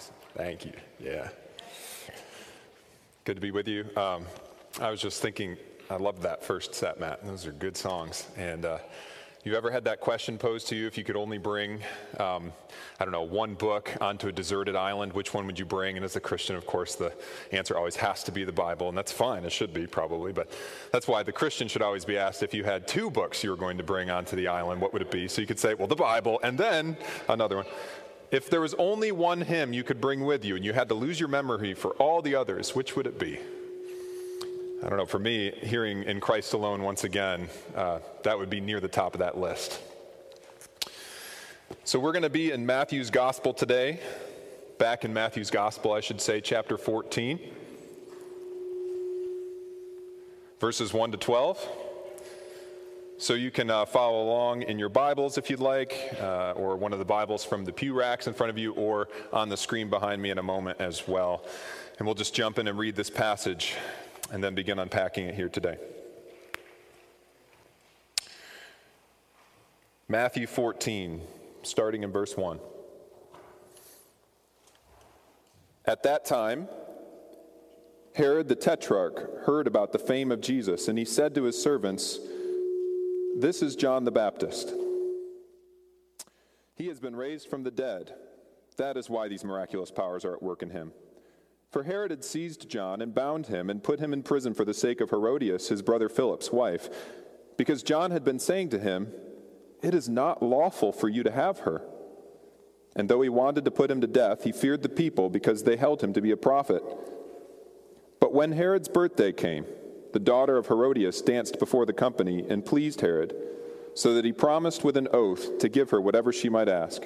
Awesome. Thank you. Yeah. Good to be with you. Um, I was just thinking, I loved that first set, Matt. Those are good songs. And uh, you ever had that question posed to you if you could only bring, um, I don't know, one book onto a deserted island, which one would you bring? And as a Christian, of course, the answer always has to be the Bible, and that's fine. It should be, probably. But that's why the Christian should always be asked if you had two books you were going to bring onto the island, what would it be? So you could say, well, the Bible, and then another one. If there was only one hymn you could bring with you and you had to lose your memory for all the others, which would it be? I don't know, for me, hearing in Christ alone once again, uh, that would be near the top of that list. So we're going to be in Matthew's Gospel today, back in Matthew's Gospel, I should say, chapter 14, verses 1 to 12. So you can uh, follow along in your Bibles if you'd like, uh, or one of the Bibles from the pew racks in front of you, or on the screen behind me in a moment as well. And we'll just jump in and read this passage and then begin unpacking it here today. Matthew 14, starting in verse 1. At that time, Herod the Tetrarch heard about the fame of Jesus, and he said to his servants, this is John the Baptist. He has been raised from the dead. That is why these miraculous powers are at work in him. For Herod had seized John and bound him and put him in prison for the sake of Herodias, his brother Philip's wife, because John had been saying to him, It is not lawful for you to have her. And though he wanted to put him to death, he feared the people because they held him to be a prophet. But when Herod's birthday came, the daughter of Herodias, danced before the company and pleased Herod, so that he promised with an oath to give her whatever she might ask.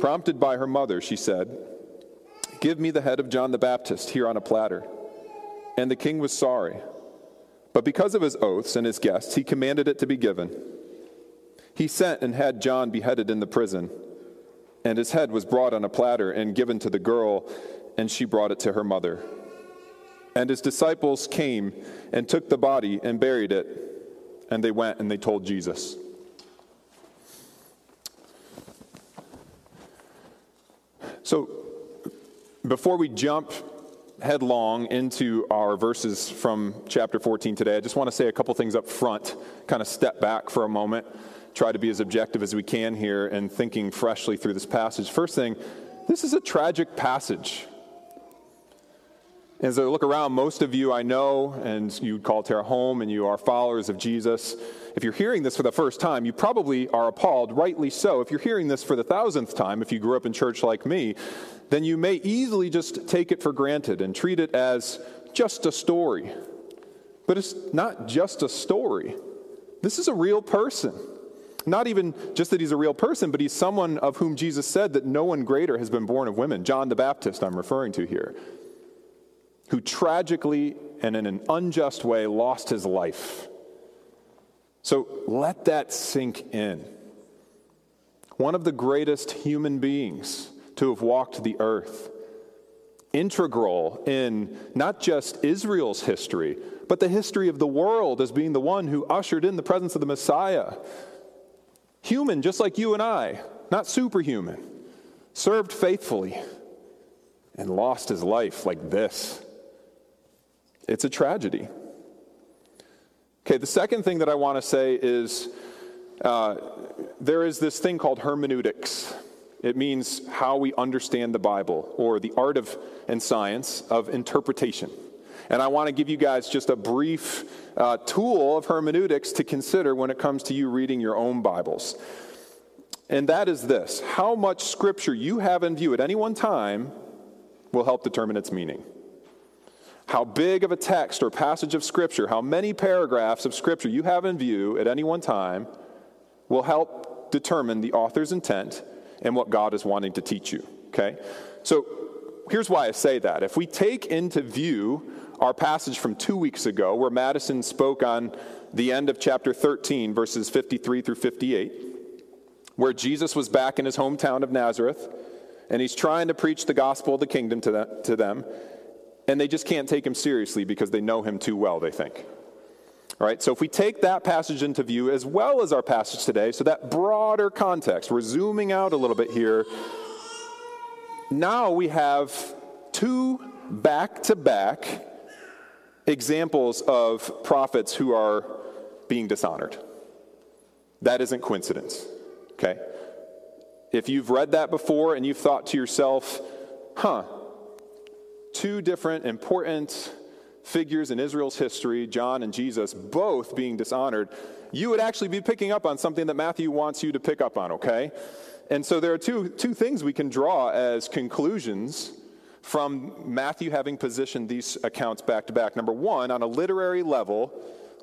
Prompted by her mother, she said, Give me the head of John the Baptist here on a platter. And the king was sorry. But because of his oaths and his guests, he commanded it to be given. He sent and had John beheaded in the prison. And his head was brought on a platter and given to the girl, and she brought it to her mother. And his disciples came and took the body and buried it, and they went and they told Jesus. So, before we jump headlong into our verses from chapter 14 today, I just want to say a couple things up front, kind of step back for a moment, try to be as objective as we can here and thinking freshly through this passage. First thing, this is a tragic passage. As I look around, most of you I know, and you call Terra home, and you are followers of Jesus. If you're hearing this for the first time, you probably are appalled, rightly so. If you're hearing this for the thousandth time, if you grew up in church like me, then you may easily just take it for granted and treat it as just a story. But it's not just a story, this is a real person. Not even just that he's a real person, but he's someone of whom Jesus said that no one greater has been born of women. John the Baptist, I'm referring to here who tragically and in an unjust way lost his life. So let that sink in. One of the greatest human beings to have walked the earth, integral in not just Israel's history, but the history of the world as being the one who ushered in the presence of the Messiah. Human, just like you and I, not superhuman, served faithfully and lost his life like this. It's a tragedy. Okay, the second thing that I want to say is uh, there is this thing called hermeneutics. It means how we understand the Bible, or the art of and science of interpretation. And I want to give you guys just a brief uh, tool of hermeneutics to consider when it comes to you reading your own Bibles. And that is this how much scripture you have in view at any one time will help determine its meaning how big of a text or passage of Scripture, how many paragraphs of Scripture you have in view at any one time will help determine the author's intent and what God is wanting to teach you. Okay? So here's why I say that. If we take into view our passage from two weeks ago, where Madison spoke on the end of chapter 13, verses 53 through 58, where Jesus was back in his hometown of Nazareth, and he's trying to preach the gospel of the kingdom to them, and they just can't take him seriously because they know him too well, they think. All right, so if we take that passage into view as well as our passage today, so that broader context, we're zooming out a little bit here. now we have two back to back examples of prophets who are being dishonored. That isn't coincidence, okay? If you've read that before and you've thought to yourself, huh, two different important figures in Israel's history, John and Jesus, both being dishonored, you would actually be picking up on something that Matthew wants you to pick up on, okay? And so there are two, two things we can draw as conclusions from Matthew having positioned these accounts back to back. Number one, on a literary level,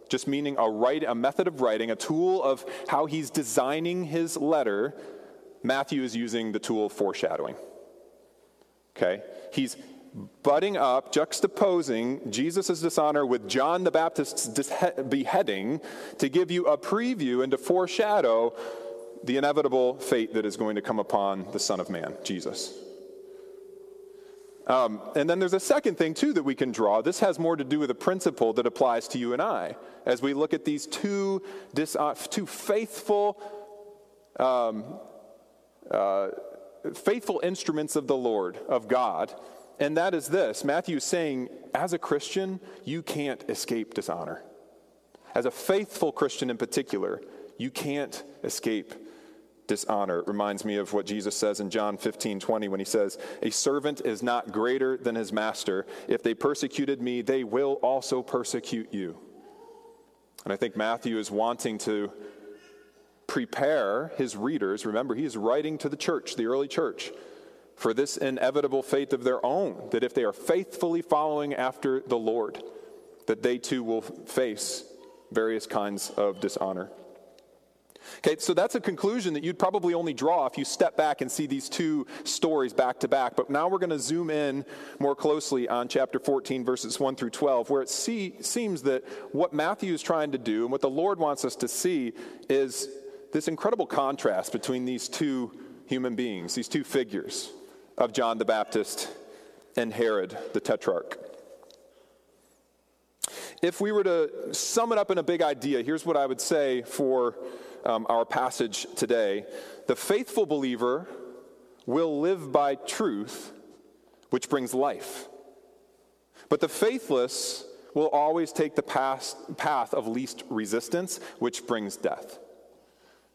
just meaning a, write, a method of writing, a tool of how he's designing his letter, Matthew is using the tool of foreshadowing. Okay? He's butting up, juxtaposing Jesus' dishonor with John the Baptist's beheading to give you a preview and to foreshadow the inevitable fate that is going to come upon the Son of Man, Jesus. Um, and then there's a second thing, too, that we can draw. This has more to do with a principle that applies to you and I as we look at these two, dis- uh, two faithful, um, uh, faithful instruments of the Lord, of God. And that is this Matthew is saying, as a Christian, you can't escape dishonor. As a faithful Christian in particular, you can't escape dishonor. It reminds me of what Jesus says in John 15 20 when he says, A servant is not greater than his master. If they persecuted me, they will also persecute you. And I think Matthew is wanting to prepare his readers. Remember, he is writing to the church, the early church, for this inevitable fate of their own, that if they are faithfully following after the Lord, that they too will face various kinds of dishonor. Okay, so that's a conclusion that you'd probably only draw if you step back and see these two stories back to back. But now we're going to zoom in more closely on chapter 14, verses 1 through 12, where it see, seems that what Matthew is trying to do and what the Lord wants us to see is this incredible contrast between these two human beings, these two figures of John the Baptist and Herod the Tetrarch. If we were to sum it up in a big idea, here's what I would say for um, our passage today, the faithful believer will live by truth, which brings life. But the faithless will always take the path, path of least resistance, which brings death.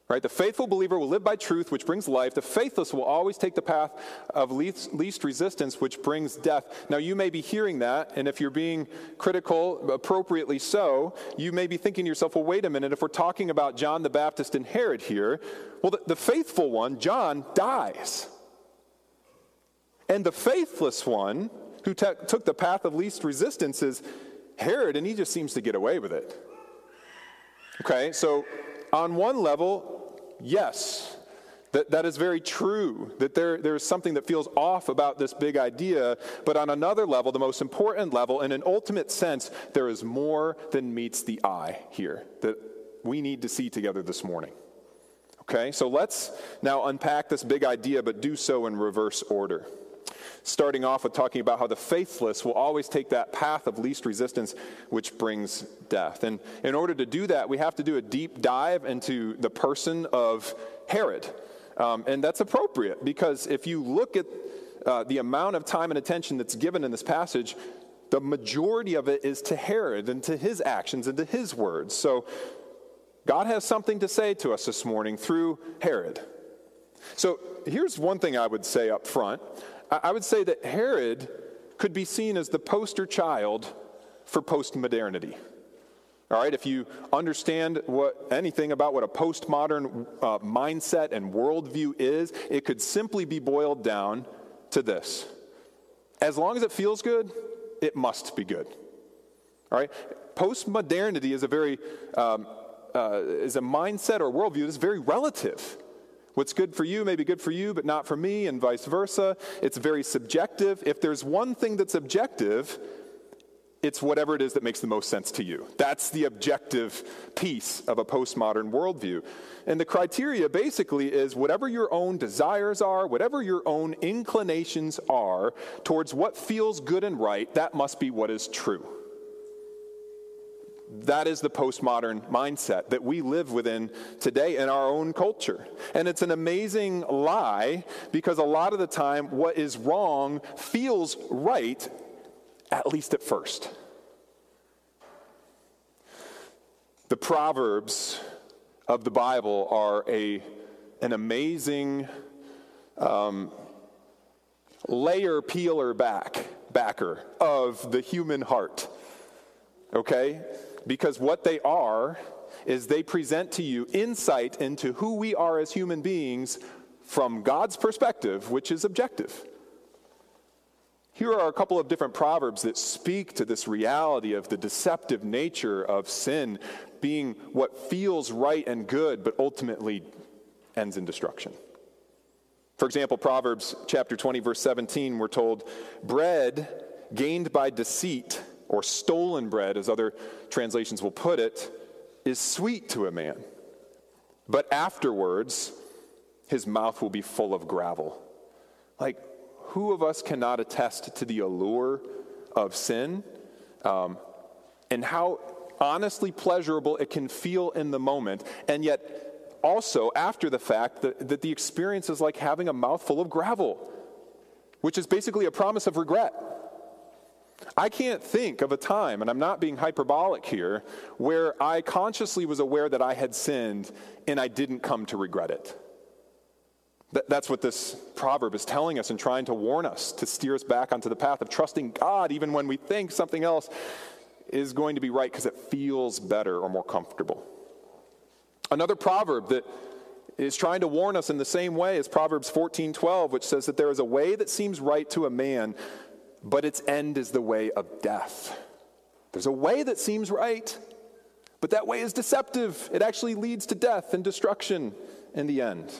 Right? The faithful believer will live by truth, which brings life. The faithless will always take the path of least, least, resistance, which brings death. Now, you may be hearing that, and if you're being critical, appropriately so, you may be thinking to yourself, well, wait a minute, if we're talking about John the Baptist and Herod here, well, the, the faithful one, John, dies. And the faithless one, who te- took the path of least resistance, is Herod, and he just seems to get away with it. Okay, so on one level, yes, that, that is very true, that there, there is something that feels off about this big idea. But on another level, the most important level, in an ultimate sense, there is more than meets the eye here that we need to see together this morning. Okay, so let's now unpack this big idea, but do so in reverse order starting off with talking about how the faithless will always take that path of least resistance, which brings death. And in order to do that, we have to do a deep dive into the person of Herod. Um, and that's appropriate because if you look at uh, the amount of time and attention that's given in this passage, the majority of it is to Herod and to his actions and to his words. So God has something to say to us this morning through Herod. So here's one thing I would say up front I would say that Herod could be seen as the poster child for postmodernity. All right, if you understand what anything about what a postmodern uh, mindset and worldview is, it could simply be boiled down to this: as long as it feels good, it must be good. All right, postmodernity is a very um, uh, is a mindset or worldview that's very relative. What's good for you may be good for you, but not for me, and vice versa. It's very subjective. If there's one thing that's objective, it's whatever it is that makes the most sense to you. That's the objective piece of a postmodern worldview. And the criteria basically is whatever your own desires are, whatever your own inclinations are towards what feels good and right, that must be what is true. That is the postmodern mindset that we live within today in our own culture. And it's an amazing lie because a lot of the time, what is wrong feels right, at least at first. The Proverbs of the Bible are a, an amazing um, layer peeler back, backer of the human heart. Okay? Because what they are is they present to you insight into who we are as human beings from God's perspective, which is objective. Here are a couple of different proverbs that speak to this reality of the deceptive nature of sin being what feels right and good, but ultimately ends in destruction. For example, Proverbs chapter 20, verse 17, we're told, Bread gained by deceit, or stolen bread, as other translations will put it, is sweet to a man. But afterwards, his mouth will be full of gravel. Like, who of us cannot attest to the allure of sin um, and how honestly pleasurable it can feel in the moment, and yet also after the fact that, that the experience is like having a mouthful of gravel, which is basically a promise of regret. I can't think of a time, and I'm not being hyperbolic here, where I consciously was aware that I had sinned and I didn't come to regret it. That's what this proverb is telling us and trying to warn us to steer us back onto the path of trusting God even when we think something else is going to be right because it feels better or more comfortable. Another proverb that is trying to warn us in the same way as Proverbs 14:12, which says that there is a way that seems right to a man, but its end is the way of death. There's a way that seems right, but that way is deceptive. It actually leads to death and destruction in the end.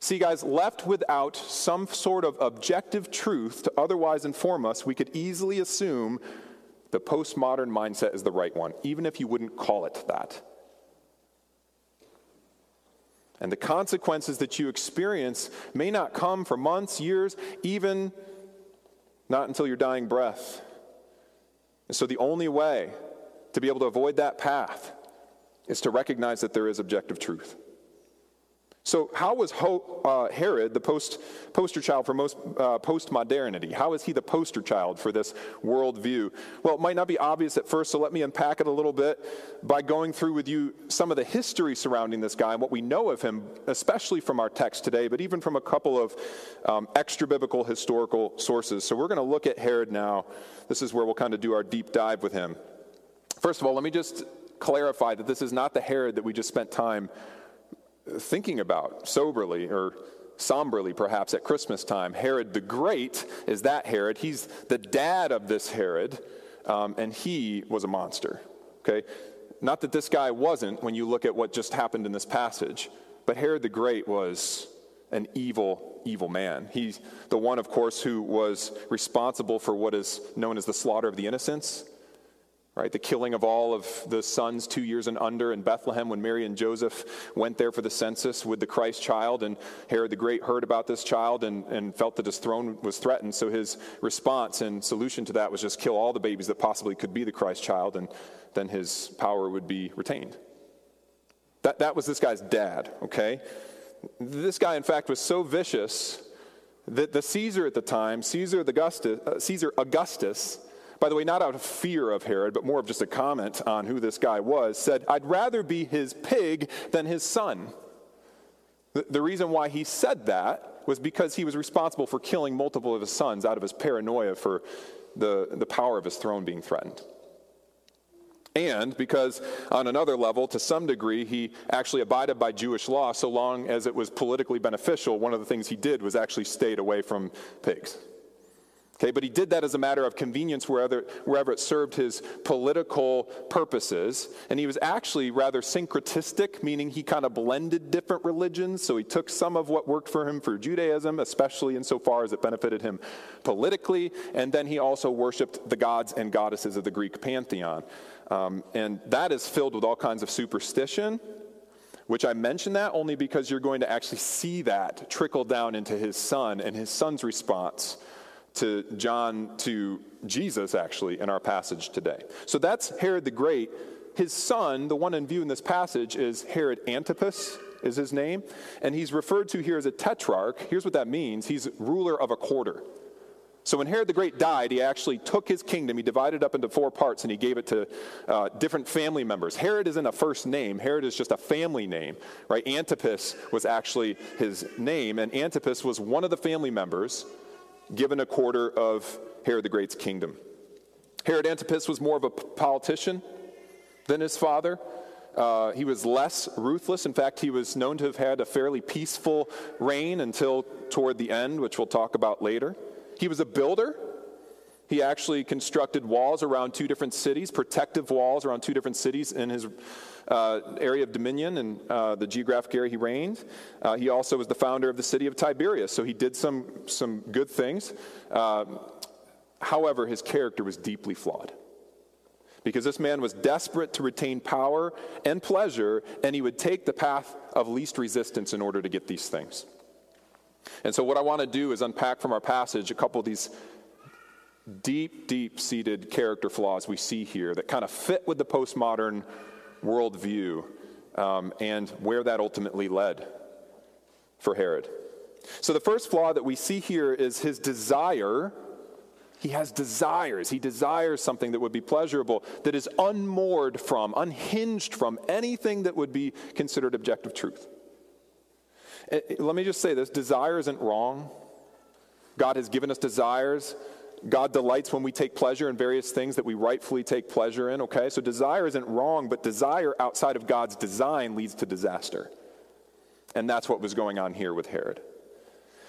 See, guys, left without some sort of objective truth to otherwise inform us, we could easily assume the postmodern mindset is the right one, even if you wouldn't call it that. And the consequences that you experience may not come for months, years, even not until your dying breath. And so the only way to be able to avoid that path is to recognize that there is objective truth. So, how was Ho, uh, Herod the post, poster child for most uh, postmodernity? How is he the poster child for this worldview? Well, it might not be obvious at first, so let me unpack it a little bit by going through with you some of the history surrounding this guy and what we know of him, especially from our text today, but even from a couple of um, extra biblical historical sources. So, we're going to look at Herod now. This is where we'll kind of do our deep dive with him. First of all, let me just clarify that this is not the Herod that we just spent time thinking about soberly or somberly perhaps at Christmas time. Herod the Great is that Herod. He's the dad of this Herod, um, and he was a monster. Okay? Not that this guy wasn't when you look at what just happened in this passage, but Herod the Great was an evil, evil man. He's the one, of course, who was responsible for what is known as the slaughter of the innocents right? The killing of all of the sons two years and under in Bethlehem when Mary and Joseph went there for the census with the Christ child. And Herod the Great heard about this child and, and felt that his throne was threatened. So his response and solution to that was just kill all the babies that possibly could be the Christ child, and then his power would be retained. That, that was this guy's dad, okay? This guy, in fact, was so vicious that the Caesar at the time, Caesar Augustus, uh, Caesar Augustus, by the way, not out of fear of Herod, but more of just a comment on who this guy was, said, I'd rather be his pig than his son. The, the reason why he said that was because he was responsible for killing multiple of his sons out of his paranoia for the, the power of his throne being threatened. And because, on another level, to some degree, he actually abided by Jewish law so long as it was politically beneficial, one of the things he did was actually stayed away from pigs. Okay, but he did that as a matter of convenience wherever, wherever it served his political purposes. And he was actually rather syncretistic, meaning he kind of blended different religions. So he took some of what worked for him for Judaism, especially insofar as it benefited him politically. And then he also worshiped the gods and goddesses of the Greek pantheon. Um, and that is filled with all kinds of superstition which I mention that only because you're going to actually see that trickle down into his son and his son's response to John, to Jesus, actually, in our passage today. So that's Herod the Great. His son, the one in view in this passage, is Herod Antipas, is his name. And he's referred to here as a tetrarch. Here's what that means he's ruler of a quarter. So when Herod the Great died, he actually took his kingdom, he divided it up into four parts, and he gave it to uh, different family members. Herod isn't a first name, Herod is just a family name, right? Antipas was actually his name, and Antipas was one of the family members given a quarter of Herod the Great's kingdom. Herod Antipas was more of a politician than his father. Uh, he was less ruthless. In fact, he was known to have had a fairly peaceful reign until toward the end, which we'll talk about later. He was a builder. He actually constructed walls around two different cities, protective walls around two different cities in his uh, area of dominion and uh, the geographic area he reigned. Uh, he also was the founder of the city of Tiberias, so he did some, some good things. Um, however, his character was deeply flawed because this man was desperate to retain power and pleasure, and he would take the path of least resistance in order to get these things. And so, what I want to do is unpack from our passage a couple of these deep, deep seated character flaws we see here that kind of fit with the postmodern worldview um, and where that ultimately led for Herod. So, the first flaw that we see here is his desire he has desires. He desires something that would be pleasurable, that is unmoored from, unhinged from anything that would be considered objective truth. Eh, eh, let me just say this desire isn't wrong. God has given us desires. God delights when we take pleasure in various things that we rightfully take pleasure in, okay? So desire isn't wrong, but desire outside of God's design leads to disaster. And that's what was going on here with Herod.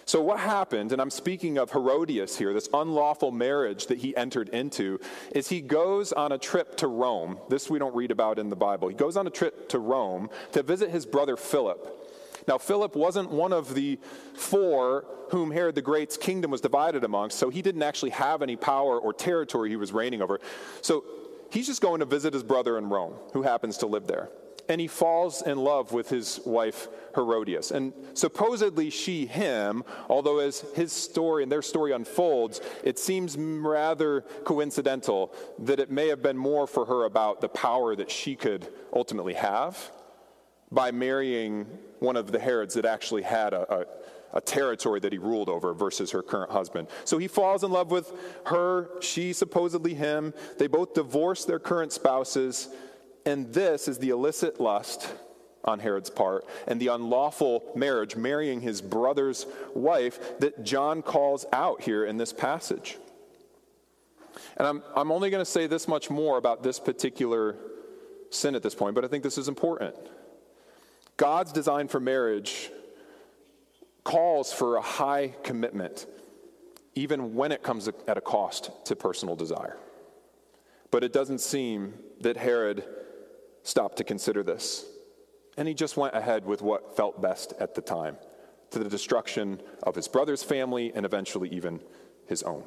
So, what happened, and I'm speaking of Herodias here, this unlawful marriage that he entered into, is he goes on a trip to Rome. This we don't read about in the Bible. He goes on a trip to Rome to visit his brother Philip. Now, Philip wasn't one of the four whom Herod the Great's kingdom was divided amongst, so he didn't actually have any power or territory he was reigning over. So, he's just going to visit his brother in Rome, who happens to live there and he falls in love with his wife Herodias. And supposedly she him, although as his story and their story unfolds, it seems rather coincidental that it may have been more for her about the power that she could ultimately have by marrying one of the Herods that actually had a, a a territory that he ruled over versus her current husband. So he falls in love with her, she supposedly him. They both divorce their current spouses. And this is the illicit lust on Herod's part and the unlawful marriage, marrying his brother's wife, that John calls out here in this passage. And I'm, I'm only going to say this much more about this particular sin at this point, but I think this is important. God's design for marriage calls for a high commitment, even when it comes at a cost to personal desire. But it doesn't seem that Herod stopped to consider this. And he just went ahead with what felt best at the time, to the destruction of his brother's family and eventually even his own.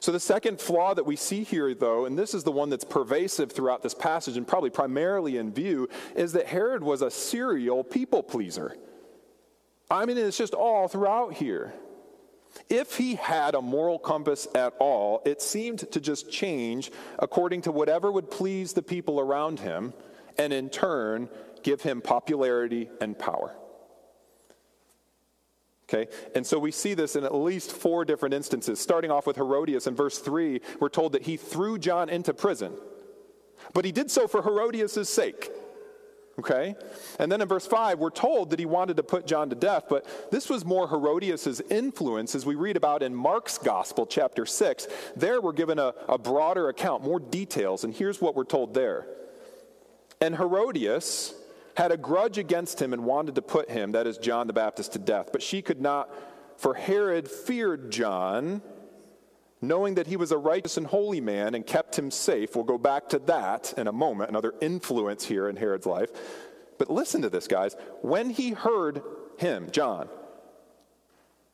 So, the second flaw that we see here, though, and this is the one that's pervasive throughout this passage and probably primarily in view, is that Herod was a serial people pleaser. I mean, it's just all throughout here. If he had a moral compass at all, it seemed to just change according to whatever would please the people around him, and in turn, give him popularity and power. Okay? And so we see this in at least four different instances. Starting off with Herodias in verse 3, we're told that he threw John into prison, but he did so for Herodias' sake. Okay? And then in verse 5, we're told that he wanted to put John to death, but this was more Herodias' influence as we read about in Mark's Gospel, chapter 6. There we're given a, a broader account, more details, and here's what we're told there. And Herodias had a grudge against him and wanted to put him, that is John the Baptist, to death, but she could not, for Herod feared John knowing that he was a righteous and holy man and kept him safe. We'll go back to that in a moment, another influence here in Herod's life. But listen to this, guys. When he heard him, John,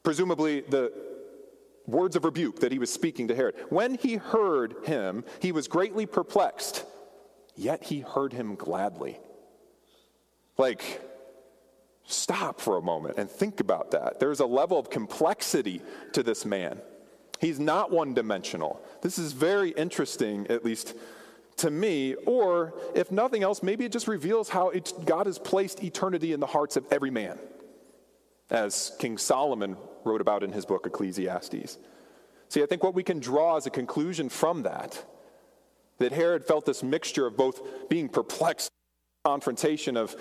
presumably the words of rebuke that he was speaking to Herod, when he heard him, he was greatly perplexed, yet he heard him gladly. Like, Stop for a moment and think about that. There's a level of complexity to this man. He's not one dimensional. This is very interesting, at least to me, or if nothing else, maybe it just reveals how it, God has placed eternity in the hearts of every man, as King Solomon wrote about in his book Ecclesiastes. See, I think what we can draw as a conclusion from that, that Herod felt this mixture of both being perplexed, confrontation of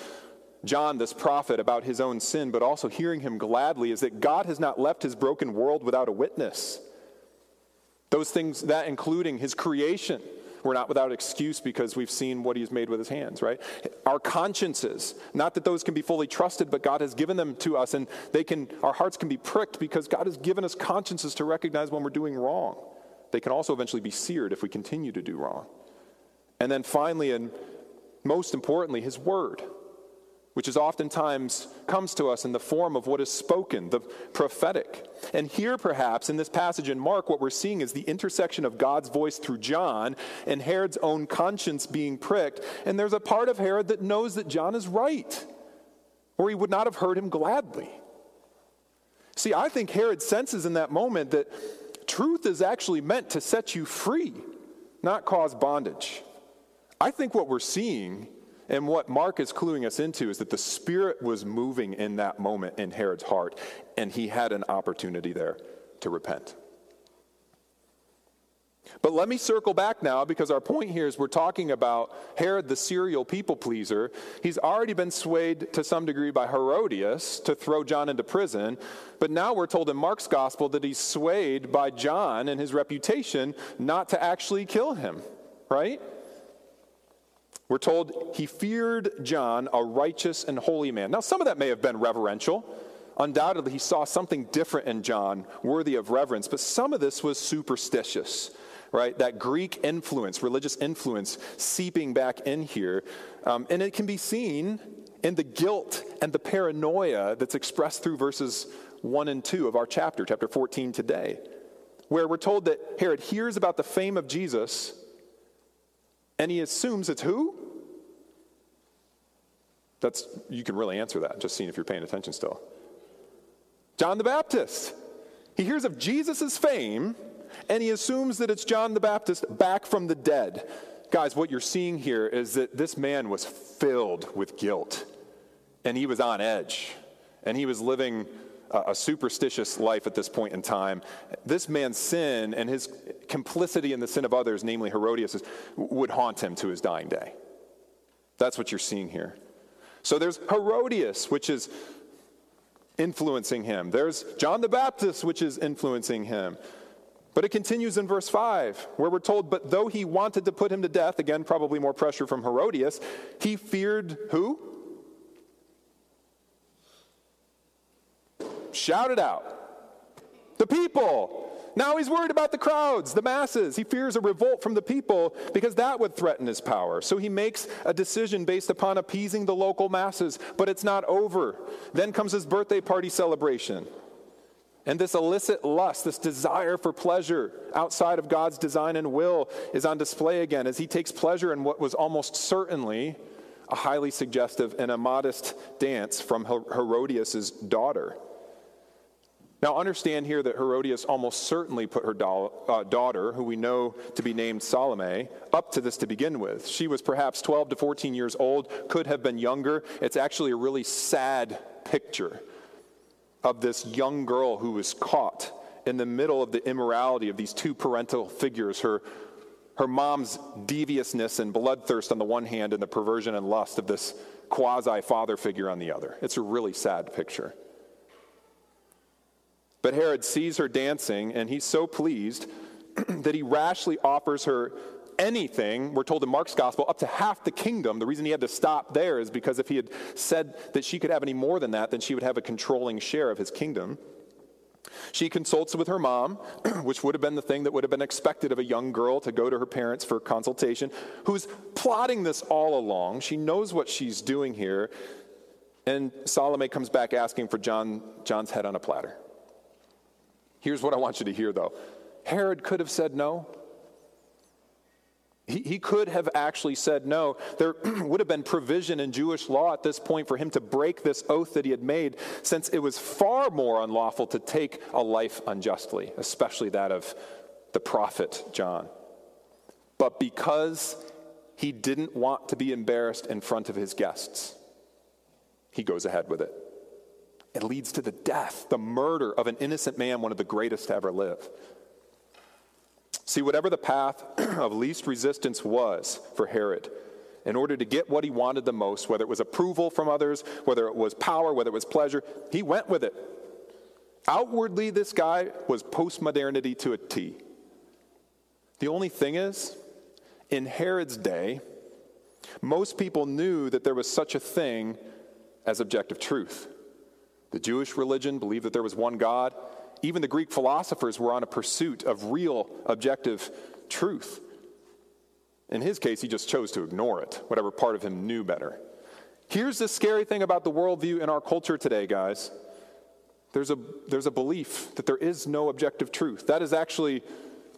John, this prophet, about his own sin, but also hearing him gladly, is that God has not left his broken world without a witness. Those things, that including his creation, we're not without excuse because we've seen what he's made with his hands, right? Our consciences, not that those can be fully trusted, but God has given them to us and they can our hearts can be pricked because God has given us consciences to recognize when we're doing wrong. They can also eventually be seared if we continue to do wrong. And then finally and most importantly, his word which is oftentimes comes to us in the form of what is spoken, the prophetic. And here, perhaps, in this passage in Mark, what we're seeing is the intersection of God's voice through John and Herod's own conscience being pricked. And there's a part of Herod that knows that John is right, or he would not have heard him gladly. See, I think Herod senses in that moment that truth is actually meant to set you free, not cause bondage. I think what we're seeing and what Mark is cluing us into is that the Spirit was moving in that moment in Herod's heart, and he had an opportunity there to repent. But let me circle back now because our point here is we're talking about Herod the serial people pleaser. He's already been swayed to some degree by Herodias to throw John into prison, but now we're told in Mark's gospel that he's swayed by John and his reputation not to actually kill him, right? We're told he feared John, a righteous and holy man. Now, some of that may have been reverential. Undoubtedly, he saw something different in John, worthy of reverence, but some of this was superstitious, right? That Greek influence, religious influence, seeping back in here. Um, and it can be seen in the guilt and the paranoia that's expressed through verses 1 and 2 of our chapter, chapter 14 today, where we're told that Herod hears about the fame of Jesus and he assumes it's who? That's you can really answer that, just seeing if you're paying attention still. John the Baptist. He hears of Jesus' fame, and he assumes that it's John the Baptist back from the dead. Guys, what you're seeing here is that this man was filled with guilt, and he was on edge, and he was living a superstitious life at this point in time. This man's sin and his complicity in the sin of others, namely Herodias, would haunt him to his dying day. That's what you're seeing here. So there's Herodias, which is influencing him. There's John the Baptist, which is influencing him. But it continues in verse 5, where we're told, But though he wanted to put him to death, again, probably more pressure from Herodias, he feared who? Shout it out. The people. Now he's worried about the crowds, the masses. He fears a revolt from the people because that would threaten his power. So he makes a decision based upon appeasing the local masses, but it's not over. Then comes his birthday party celebration. And this illicit lust, this desire for pleasure outside of God's design and will, is on display again as he takes pleasure in what was almost certainly a highly suggestive and immodest dance from Herodias' daughter. Now, understand here that Herodias almost certainly put her do- uh, daughter, who we know to be named Salome, up to this to begin with. She was perhaps 12 to 14 years old, could have been younger. It's actually a really sad picture of this young girl who was caught in the middle of the immorality of these two parental figures her, her mom's deviousness and bloodthirst on the one hand, and the perversion and lust of this quasi father figure on the other. It's a really sad picture. But Herod sees her dancing, and he's so pleased that he rashly offers her anything, we're told in Mark's gospel, up to half the kingdom. The reason he had to stop there is because if he had said that she could have any more than that, then she would have a controlling share of his kingdom. She consults with her mom, which would have been the thing that would have been expected of a young girl to go to her parents for consultation, who's plotting this all along. She knows what she's doing here. And Salome comes back asking for John, John's head on a platter. Here's what I want you to hear, though Herod could have said no. He, he could have actually said no. There would have been provision in Jewish law at this point for him to break this oath that he had made, since it was far more unlawful to take a life unjustly, especially that of the prophet John. But because he didn't want to be embarrassed in front of his guests, he goes ahead with it. It leads to the death, the murder of an innocent man, one of the greatest to ever live. See, whatever the path of least resistance was for Herod, in order to get what he wanted the most, whether it was approval from others, whether it was power, whether it was pleasure, he went with it. Outwardly, this guy was postmodernity to a T. The only thing is, in Herod's day, most people knew that there was such a thing as objective truth. The Jewish religion believed that there was one God. Even the Greek philosophers were on a pursuit of real objective truth. In his case, he just chose to ignore it, whatever part of him knew better. Here's the scary thing about the worldview in our culture today, guys. There's a, there's a belief that there is no objective truth. That is actually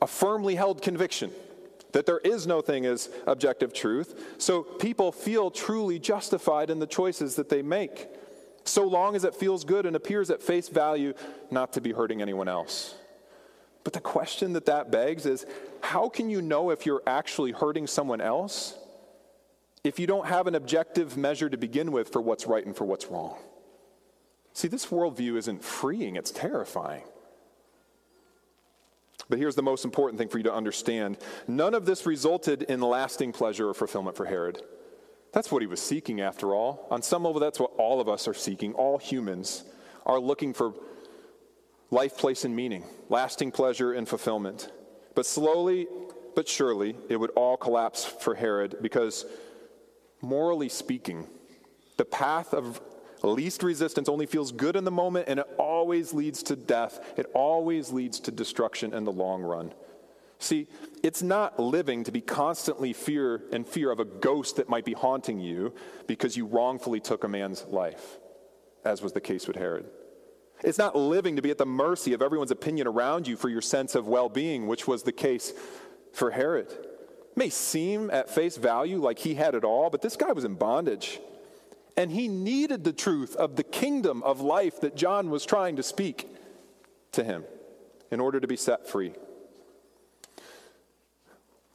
a firmly held conviction that there is no thing as objective truth. So people feel truly justified in the choices that they make, so long as it feels good and appears at face value not to be hurting anyone else. But the question that that begs is how can you know if you're actually hurting someone else if you don't have an objective measure to begin with for what's right and for what's wrong? See, this worldview isn't freeing, it's terrifying. But here's the most important thing for you to understand none of this resulted in lasting pleasure or fulfillment for Herod. That's what he was seeking, after all. On some level, that's what all of us are seeking. All humans are looking for life, place, and meaning, lasting pleasure and fulfillment. But slowly but surely, it would all collapse for Herod because, morally speaking, the path of least resistance only feels good in the moment and it always leads to death. It always leads to destruction in the long run. See, it's not living to be constantly fear and fear of a ghost that might be haunting you because you wrongfully took a man's life, as was the case with Herod. It's not living to be at the mercy of everyone's opinion around you for your sense of well being, which was the case for Herod. It may seem at face value like he had it all, but this guy was in bondage. And he needed the truth of the kingdom of life that John was trying to speak to him in order to be set free.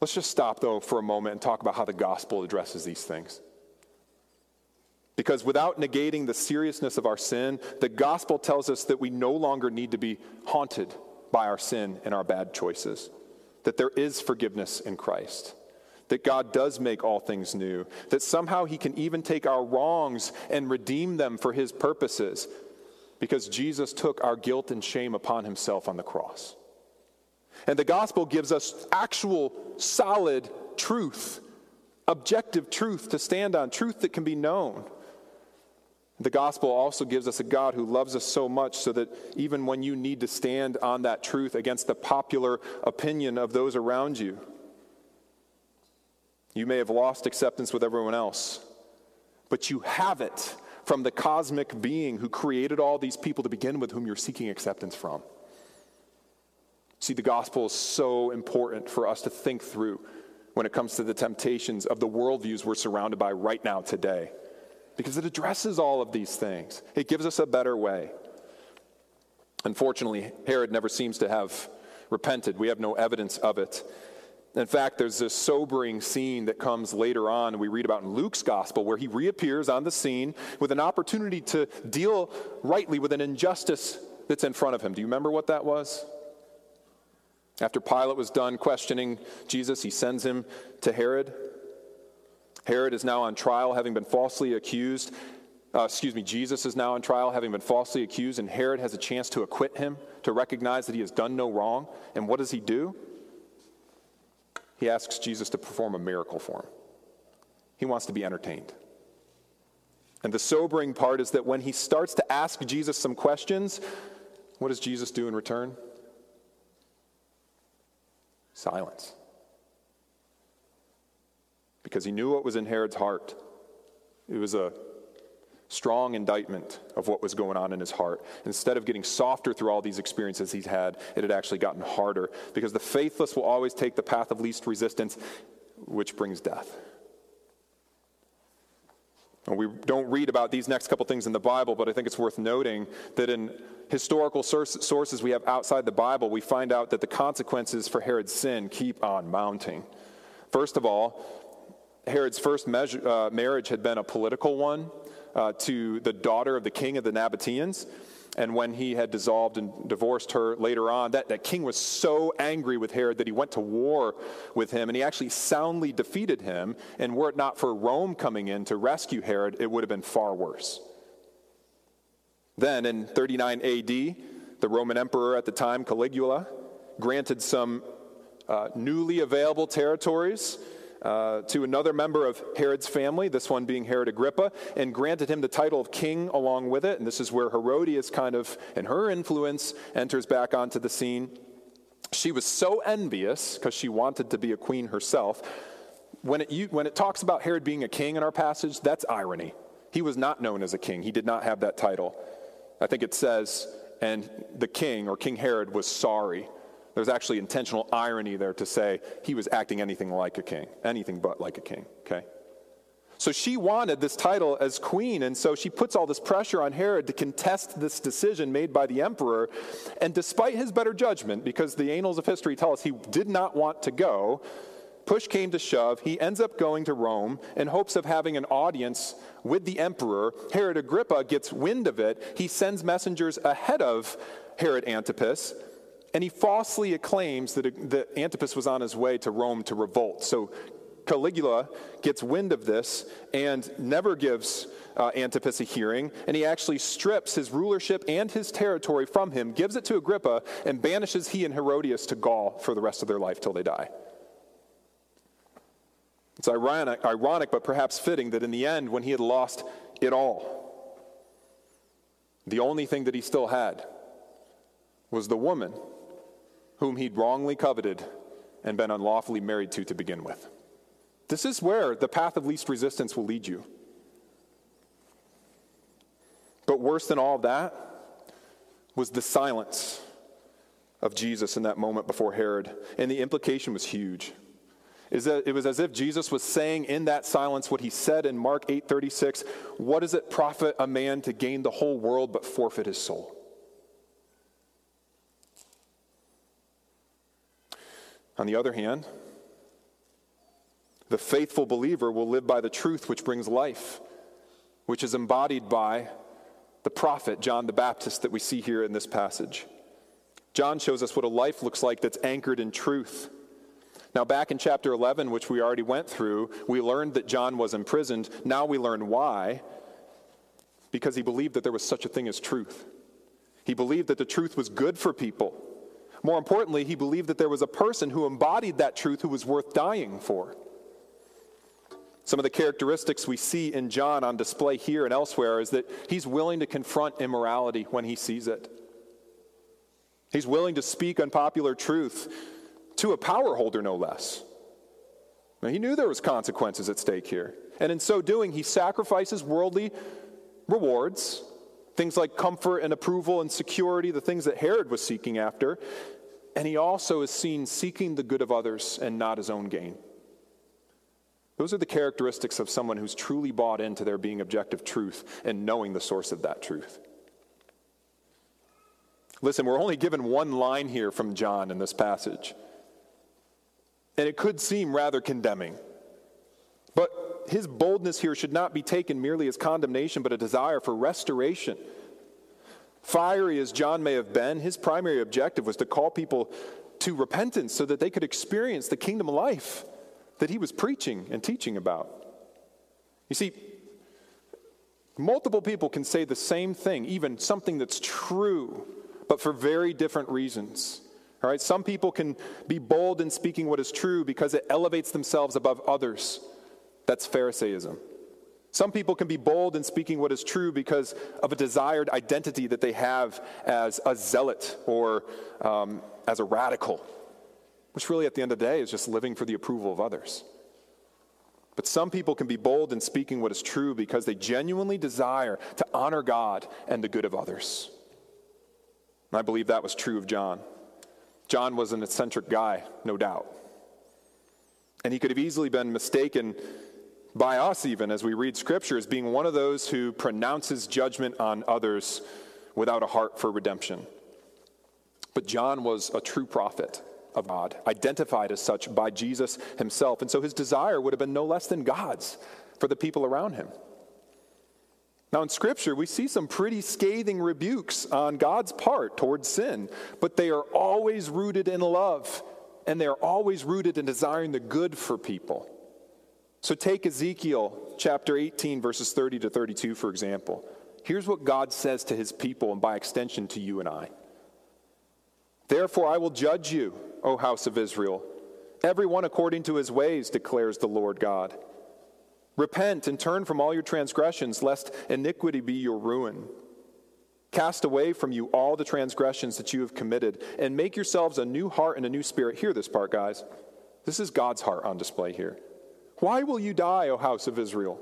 Let's just stop, though, for a moment and talk about how the gospel addresses these things. Because without negating the seriousness of our sin, the gospel tells us that we no longer need to be haunted by our sin and our bad choices, that there is forgiveness in Christ that God does make all things new, that somehow He can even take our wrongs and redeem them for His purposes, because Jesus took our guilt and shame upon Himself on the cross. And the gospel gives us actual, solid truth, objective truth to stand on, truth that can be known. The gospel also gives us a God who loves us so much so that even when you need to stand on that truth against the popular opinion of those around you, you may have lost acceptance with everyone else, but you have it from the cosmic being who created all these people to begin with, whom you're seeking acceptance from. See, the gospel is so important for us to think through when it comes to the temptations of the worldviews we're surrounded by right now today, because it addresses all of these things. It gives us a better way. Unfortunately, Herod never seems to have repented. We have no evidence of it. In fact, there's this sobering scene that comes later on, we read about in Luke's gospel, where he reappears on the scene with an opportunity to deal rightly with an injustice that's in front of him. Do you remember what that was? After Pilate was done questioning Jesus, he sends him to Herod. Herod is now on trial, having been falsely accused. Uh, excuse me, Jesus is now on trial, having been falsely accused, and Herod has a chance to acquit him, to recognize that he has done no wrong. And what does he do? he asks Jesus to perform a miracle for him. He wants to be entertained. And the sobering part is that when he starts to ask Jesus some questions, what does Jesus do in return? Silence. Because he knew what was in Herod's heart. It was a strong indictment of what was going on in his heart. Instead of getting softer through all these experiences he's had, it had actually gotten harder because the faithless will always take the path of least resistance which brings death. We don't read about these next couple things in the Bible, but I think it's worth noting that in historical sources we have outside the Bible, we find out that the consequences for Herod's sin keep on mounting. First of all, Herod's first measure, uh, marriage had been a political one uh, to the daughter of the king of the Nabateans. And when he had dissolved and divorced her later on, that, that king was so angry with Herod that he went to war with him and he actually soundly defeated him. And were it not for Rome coming in to rescue Herod, it would have been far worse. Then in 39 AD, the Roman emperor at the time, Caligula, granted some uh, newly available territories uh, to another member of Herod's family, this one being Herod Agrippa, and granted him the title of king along with it. And this is where Herodias kind of, and her influence, enters back onto the scene. She was so envious because she wanted to be a queen herself. When it, you, when it talks about Herod being a king in our passage, that's irony. He was not known as a king, he did not have that title. I think it says, and the king, or King Herod, was sorry there's actually intentional irony there to say he was acting anything like a king, anything but like a king, okay? So she wanted this title as queen, and so she puts all this pressure on Herod to contest this decision made by the emperor. And despite his better judgment, because the annals of history tell us he did not want to go, push came to shove, he ends up going to Rome in hopes of having an audience with the emperor. Herod Agrippa gets wind of it. He sends messengers ahead of Herod Antipas and he falsely acclaims that, that Antipas was on his way to Rome to revolt. So Caligula gets wind of this and never gives uh, Antipas a hearing, and he actually strips his rulership and his territory from him, gives it to Agrippa, and banishes he and Herodias to Gaul for the rest of their life till they die. It's ironic, ironic, but perhaps fitting that in the end, when he had lost it all, the only thing that he still had was the woman whom he'd wrongly coveted and been unlawfully married to to begin with. This is where the path of least resistance will lead you. But worse than all that was the silence of Jesus in that moment before Herod. And the implication was huge. Is that it was as if Jesus was saying in that silence what he said in Mark 8:36, what does it profit a man to gain the whole world but forfeit his soul? On the other hand, the faithful believer will live by the truth which brings life, which is embodied by the prophet John the Baptist that we see here in this passage. John shows us what a life looks like that's anchored in truth. Now, back in chapter 11, which we already went through, we learned that John was imprisoned. Now we learn why. Because he believed that there was such a thing as truth. He believed that the truth was good for people. More importantly, he believed that there was a person who embodied that truth who was worth dying for. Some of the characteristics we see in John on display here and elsewhere is that he's willing to confront immorality when he sees it. He's willing to speak unpopular truth to a power holder, no less. Now, he knew there was consequences at stake here. And in so doing, he sacrifices worldly rewards, things like comfort and approval and security, the things that Herod was seeking after, and he also is seen seeking the good of others and not his own gain. Those are the characteristics of someone who's truly bought into there being objective truth and knowing the source of that truth. Listen, we're only given one line here from John in this passage. And it could seem rather condemning. But his boldness here should not be taken merely as condemnation, but a desire for restoration Fiery as John may have been, his primary objective was to call people to repentance so that they could experience the kingdom life that he was preaching and teaching about. You see, multiple people can say the same thing, even something that's true, but for very different reasons. All right, some people can be bold in speaking what is true because it elevates themselves above others. That's Pharisaism. Some people can be bold in speaking what is true because of a desired identity that they have as a zealot or um, as a radical, which really at the end of the day is just living for the approval of others. But some people can be bold in speaking what is true because they genuinely desire to honor God and the good of others. And I believe that was true of John. John was an eccentric guy, no doubt. And he could have easily been mistaken by us, even as we read scripture, as being one of those who pronounces judgment on others without a heart for redemption. But John was a true prophet of God, identified as such by Jesus himself. And so his desire would have been no less than God's for the people around him. Now, in Scripture, we see some pretty scathing rebukes on God's part towards sin, but they are always rooted in love, and they are always rooted in desiring the good for people. So, take Ezekiel chapter 18, verses 30 to 32, for example. Here's what God says to his people, and by extension to you and I. Therefore, I will judge you, O house of Israel, everyone according to his ways, declares the Lord God. Repent and turn from all your transgressions, lest iniquity be your ruin. Cast away from you all the transgressions that you have committed, and make yourselves a new heart and a new spirit. Hear this part, guys. This is God's heart on display here. Why will you die, O house of Israel?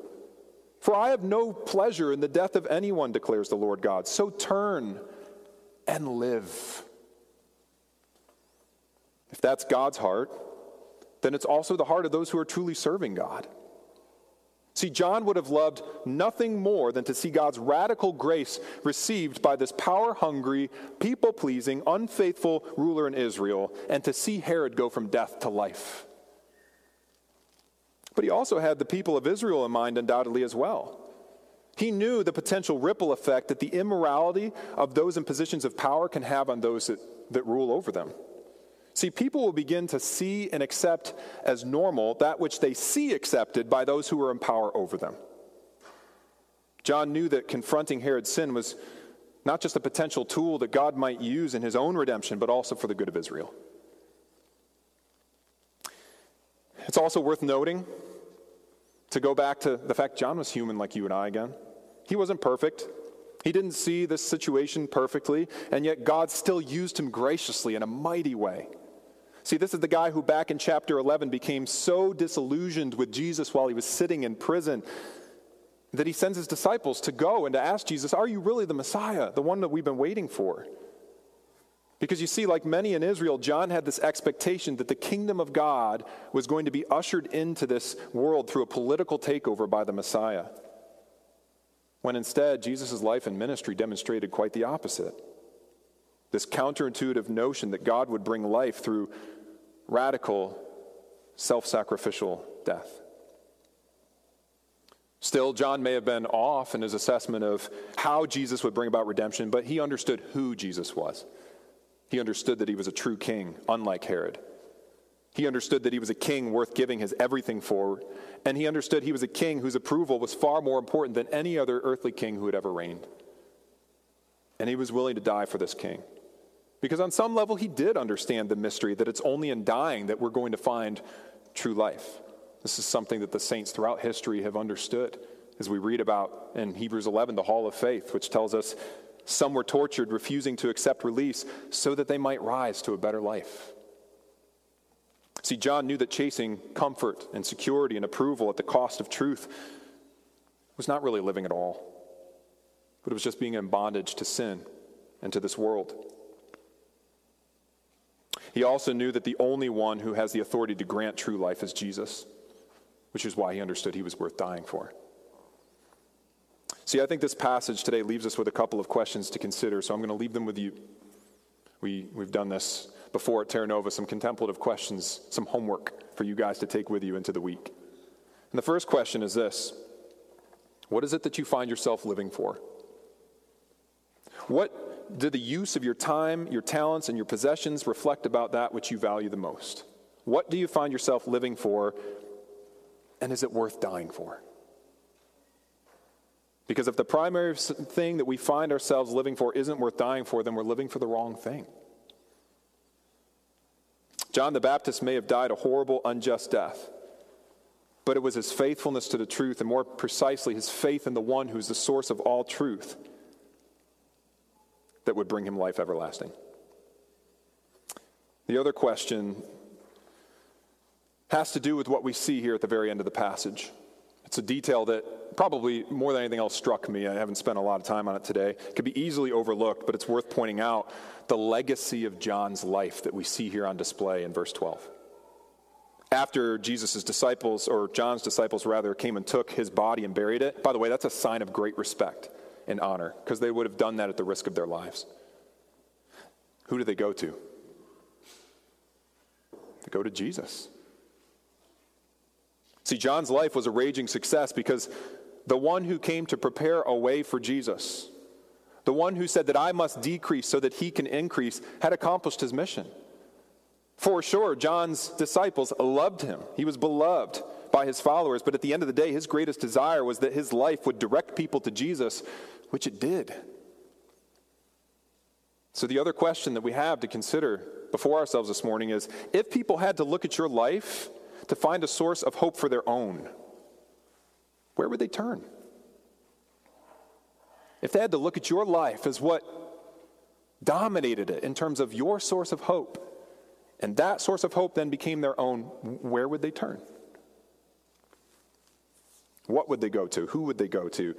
For I have no pleasure in the death of anyone, declares the Lord God. So turn and live. If that's God's heart, then it's also the heart of those who are truly serving God. See, John would have loved nothing more than to see God's radical grace received by this power hungry, people pleasing, unfaithful ruler in Israel, and to see Herod go from death to life. But he also had the people of Israel in mind, undoubtedly, as well. He knew the potential ripple effect that the immorality of those in positions of power can have on those that, that rule over them. See, people will begin to see and accept as normal that which they see accepted by those who are in power over them. John knew that confronting Herod's sin was not just a potential tool that God might use in his own redemption, but also for the good of Israel. It's also worth noting, to go back to the fact John was human like you and I again. He wasn't perfect. He didn't see this situation perfectly, and yet God still used him graciously in a mighty way. See, this is the guy who back in chapter 11 became so disillusioned with Jesus while he was sitting in prison that he sends his disciples to go and to ask Jesus, Are you really the Messiah, the one that we've been waiting for? Because you see, like many in Israel, John had this expectation that the kingdom of God was going to be ushered into this world through a political takeover by the Messiah. When instead, Jesus' life and ministry demonstrated quite the opposite. This counterintuitive notion that God would bring life through radical, self sacrificial death. Still, John may have been off in his assessment of how Jesus would bring about redemption, but he understood who Jesus was. He understood that he was a true king, unlike Herod. He understood that he was a king worth giving his everything for, and he understood he was a king whose approval was far more important than any other earthly king who had ever reigned. And he was willing to die for this king. Because on some level, he did understand the mystery that it's only in dying that we're going to find true life. This is something that the saints throughout history have understood. As we read about in Hebrews 11, the hall of faith, which tells us some were tortured, refusing to accept release so that they might rise to a better life. See, John knew that chasing comfort and security and approval at the cost of truth was not really living at all, but it was just being in bondage to sin and to this world. He also knew that the only one who has the authority to grant true life is Jesus, which is why he understood he was worth dying for. See, I think this passage today leaves us with a couple of questions to consider, so I'm going to leave them with you. We, we've done this before at Terra Nova, some contemplative questions, some homework for you guys to take with you into the week. And the first question is this What is it that you find yourself living for? What do the use of your time, your talents, and your possessions reflect about that which you value the most? What do you find yourself living for, and is it worth dying for? Because if the primary thing that we find ourselves living for isn't worth dying for, then we're living for the wrong thing. John the Baptist may have died a horrible, unjust death, but it was his faithfulness to the truth, and more precisely, his faith in the one who's the source of all truth that would bring him life everlasting. The other question has to do with what we see here at the very end of the passage. It's a detail that probably more than anything else struck me. I haven't spent a lot of time on it today. It could be easily overlooked, but it's worth pointing out the legacy of John's life that we see here on display in verse 12. after Jesus' disciples, or John's disciples rather, came and took his body and buried it, by the way, that's a sign of great respect and honor because they would have done that at the risk of their lives. Who do they go to? They go to Jesus. See, John's life was a raging success because the one who came to prepare a way for Jesus, the one who said that I must decrease so that he can increase, had accomplished his mission. For sure, John's disciples loved him. He was beloved by his followers, but at the end of the day, his greatest desire was that his life would direct people to Jesus, which it did. So, the other question that we have to consider before ourselves this morning is if people had to look at your life to find a source of hope for their own, where would they turn? If they had to look at your life as what dominated it in terms of your source of hope, and that source of hope then became their own, where would they turn? What would they go to? Who would they go to?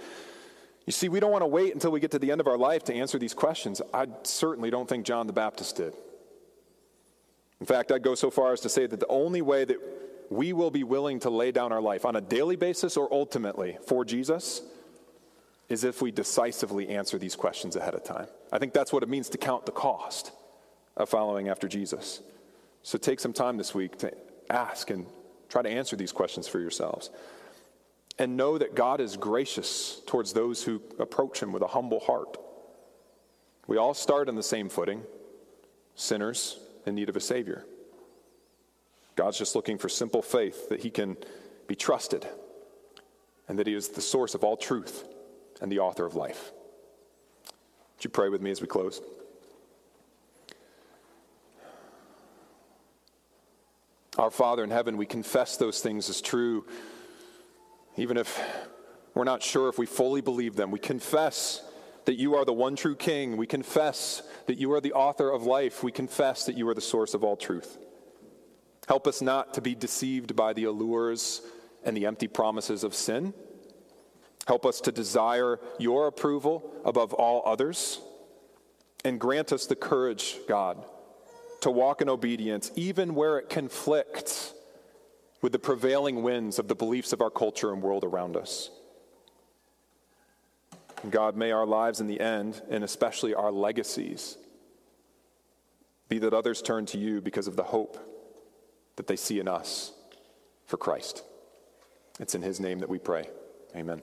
You see, we don't want to wait until we get to the end of our life to answer these questions. I certainly don't think John the Baptist did. In fact, I'd go so far as to say that the only way that we will be willing to lay down our life on a daily basis or ultimately for Jesus is if we decisively answer these questions ahead of time. I think that's what it means to count the cost of following after Jesus. So take some time this week to ask and try to answer these questions for yourselves. And know that God is gracious towards those who approach Him with a humble heart. We all start on the same footing sinners in need of a Savior. God's just looking for simple faith that He can be trusted and that He is the source of all truth and the author of life. Would you pray with me as we close? Our Father in heaven, we confess those things as true, even if we're not sure if we fully believe them. We confess that you are the one true King. We confess that you are the author of life. We confess that you are the source of all truth. Help us not to be deceived by the allures and the empty promises of sin. Help us to desire your approval above all others. And grant us the courage, God, to walk in obedience, even where it conflicts with the prevailing winds of the beliefs of our culture and world around us. God, may our lives in the end, and especially our legacies, be that others turn to you because of the hope that they see in us for Christ. It's in his name that we pray. Amen.